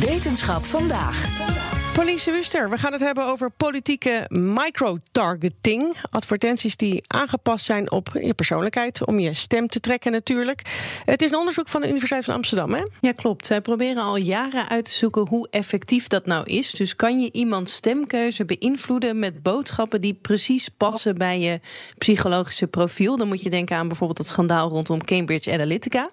Wetenschap vandaag. Police Wuster, we gaan het hebben over politieke microtargeting. Advertenties die aangepast zijn op je persoonlijkheid om je stem te trekken natuurlijk. Het is een onderzoek van de Universiteit van Amsterdam, hè? Ja, klopt. Zij proberen al jaren uit te zoeken hoe effectief dat nou is. Dus kan je iemands stemkeuze beïnvloeden met boodschappen die precies passen bij je psychologische profiel? Dan moet je denken aan bijvoorbeeld het schandaal rondom Cambridge Analytica.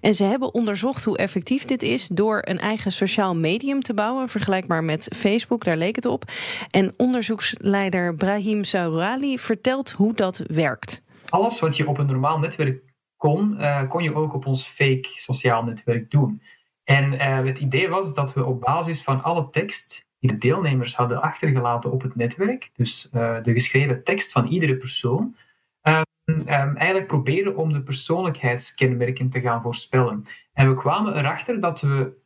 En ze hebben onderzocht hoe effectief dit is door een eigen sociaal medium te bouwen, vergelijkbaar met Facebook, daar leek het op. En onderzoeksleider Brahim Saurali vertelt hoe dat werkt. Alles wat je op een normaal netwerk kon, uh, kon je ook op ons fake sociaal netwerk doen. En uh, het idee was dat we op basis van alle tekst die de deelnemers hadden achtergelaten op het netwerk, dus uh, de geschreven tekst van iedere persoon, um, um, eigenlijk proberen om de persoonlijkheidskenmerken te gaan voorspellen. En we kwamen erachter dat we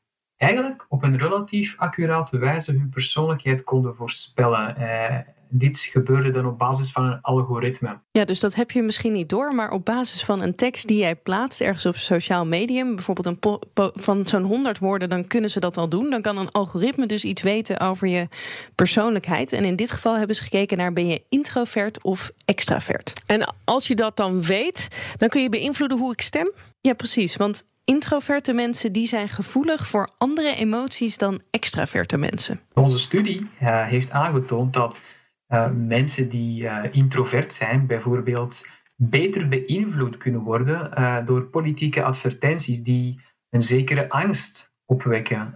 eigenlijk op een relatief accurate wijze hun persoonlijkheid konden voorspellen. Uh, dit gebeurde dan op basis van een algoritme. Ja, dus dat heb je misschien niet door, maar op basis van een tekst die jij plaatst ergens op sociaal medium, bijvoorbeeld een van zo'n 100 woorden, dan kunnen ze dat al doen. Dan kan een algoritme dus iets weten over je persoonlijkheid. En in dit geval hebben ze gekeken naar ben je introvert of extravert. En als je dat dan weet, dan kun je beïnvloeden hoe ik stem? Ja, precies. Want introverte mensen die zijn gevoelig voor andere emoties dan extraverte mensen. Onze studie uh, heeft aangetoond dat uh, mensen die uh, introvert zijn, bijvoorbeeld beter beïnvloed kunnen worden door politieke advertenties die een zekere angst opwekken.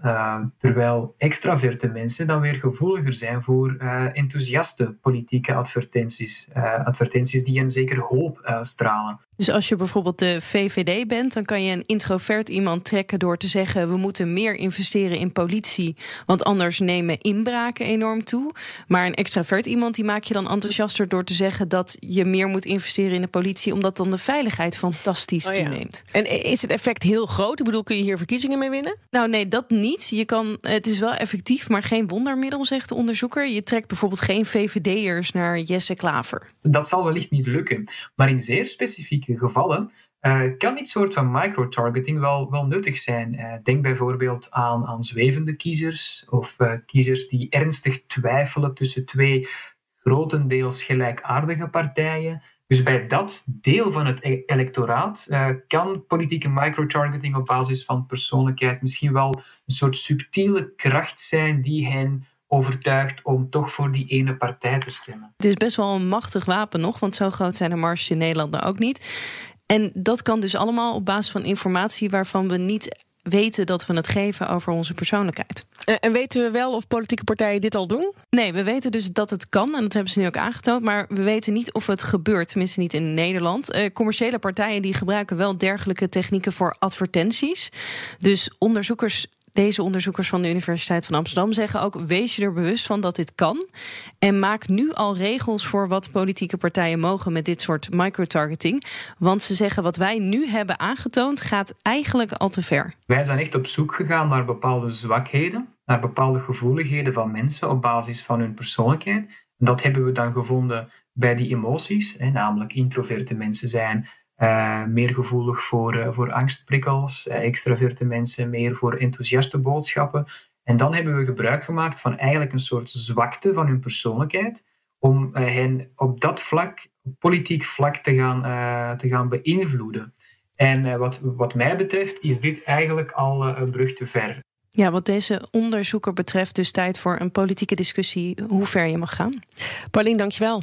terwijl extraverte mensen dan weer gevoeliger zijn voor enthousiaste politieke advertenties. advertenties die een zekere hoop uitstralen. Dus als je bijvoorbeeld de VVD bent, dan kan je een introvert iemand trekken door te zeggen: we moeten meer investeren in politie, want anders nemen inbraken enorm toe. Maar een extravert iemand die maak je dan enthousiaster door te zeggen dat je meer moet investeren in de politie, omdat dan de veiligheid fantastisch Oh ja. toeneemt. En is het effect heel groot? Ik bedoel, kun je hier verkiezingen mee winnen? Nou, nee, dat niet. Je kan, het is wel effectief, maar geen wondermiddel, zegt de onderzoeker. Je trekt bijvoorbeeld geen VVD'ers naar Jesse Klaver. Dat zal wellicht niet lukken, maar in zeer gevallen uh, kan dit soort van microtargeting wel, wel nuttig zijn. Uh, denk bijvoorbeeld aan, aan zwevende kiezers of uh, kiezers die ernstig twijfelen tussen twee grotendeels gelijkaardige partijen. Dus bij dat deel van het e electoraat kan politieke microtargeting op basis van persoonlijkheid misschien wel een soort subtiele kracht zijn die hen overtuigd om toch voor die ene partij te stemmen. Het is best wel een machtig wapen nog, want zo groot zijn de marges in Nederland nou ook niet. En dat kan dus allemaal op basis van informatie waarvan we niet weten dat we het geven over onze persoonlijkheid. En weten we wel of politieke partijen dit al doen? Nee, we weten dus dat het kan en dat hebben ze nu ook aangetoond. Maar we weten niet of het gebeurt, tenminste niet in Nederland. Uh, commerciële partijen die gebruiken wel dergelijke technieken voor advertenties. Dus onderzoekers deze onderzoekers van de Universiteit van Amsterdam zeggen ook: wees je er bewust van dat dit kan. En maak nu al regels voor wat politieke partijen mogen met dit soort microtargeting. Want ze zeggen: wat wij nu hebben aangetoond, gaat eigenlijk al te ver. Wij zijn echt op zoek gegaan naar bepaalde zwakheden, naar bepaalde gevoeligheden van mensen op basis van hun persoonlijkheid. Dat hebben we dan gevonden bij die emoties, hè, namelijk introverte mensen zijn uh, meer gevoelig voor, uh, voor angstprikkels, uh, extraverte mensen meer voor enthousiaste boodschappen. En dan hebben we gebruik gemaakt van eigenlijk een soort zwakte van hun persoonlijkheid, om hen op dat vlak, politiek vlak, te gaan, te gaan beïnvloeden. En wat, wat mij betreft is dit eigenlijk al een brug te ver. Ja, wat deze onderzoeker betreft, dus tijd voor een politieke discussie hoe ver je mag gaan. Paulien, dankjewel.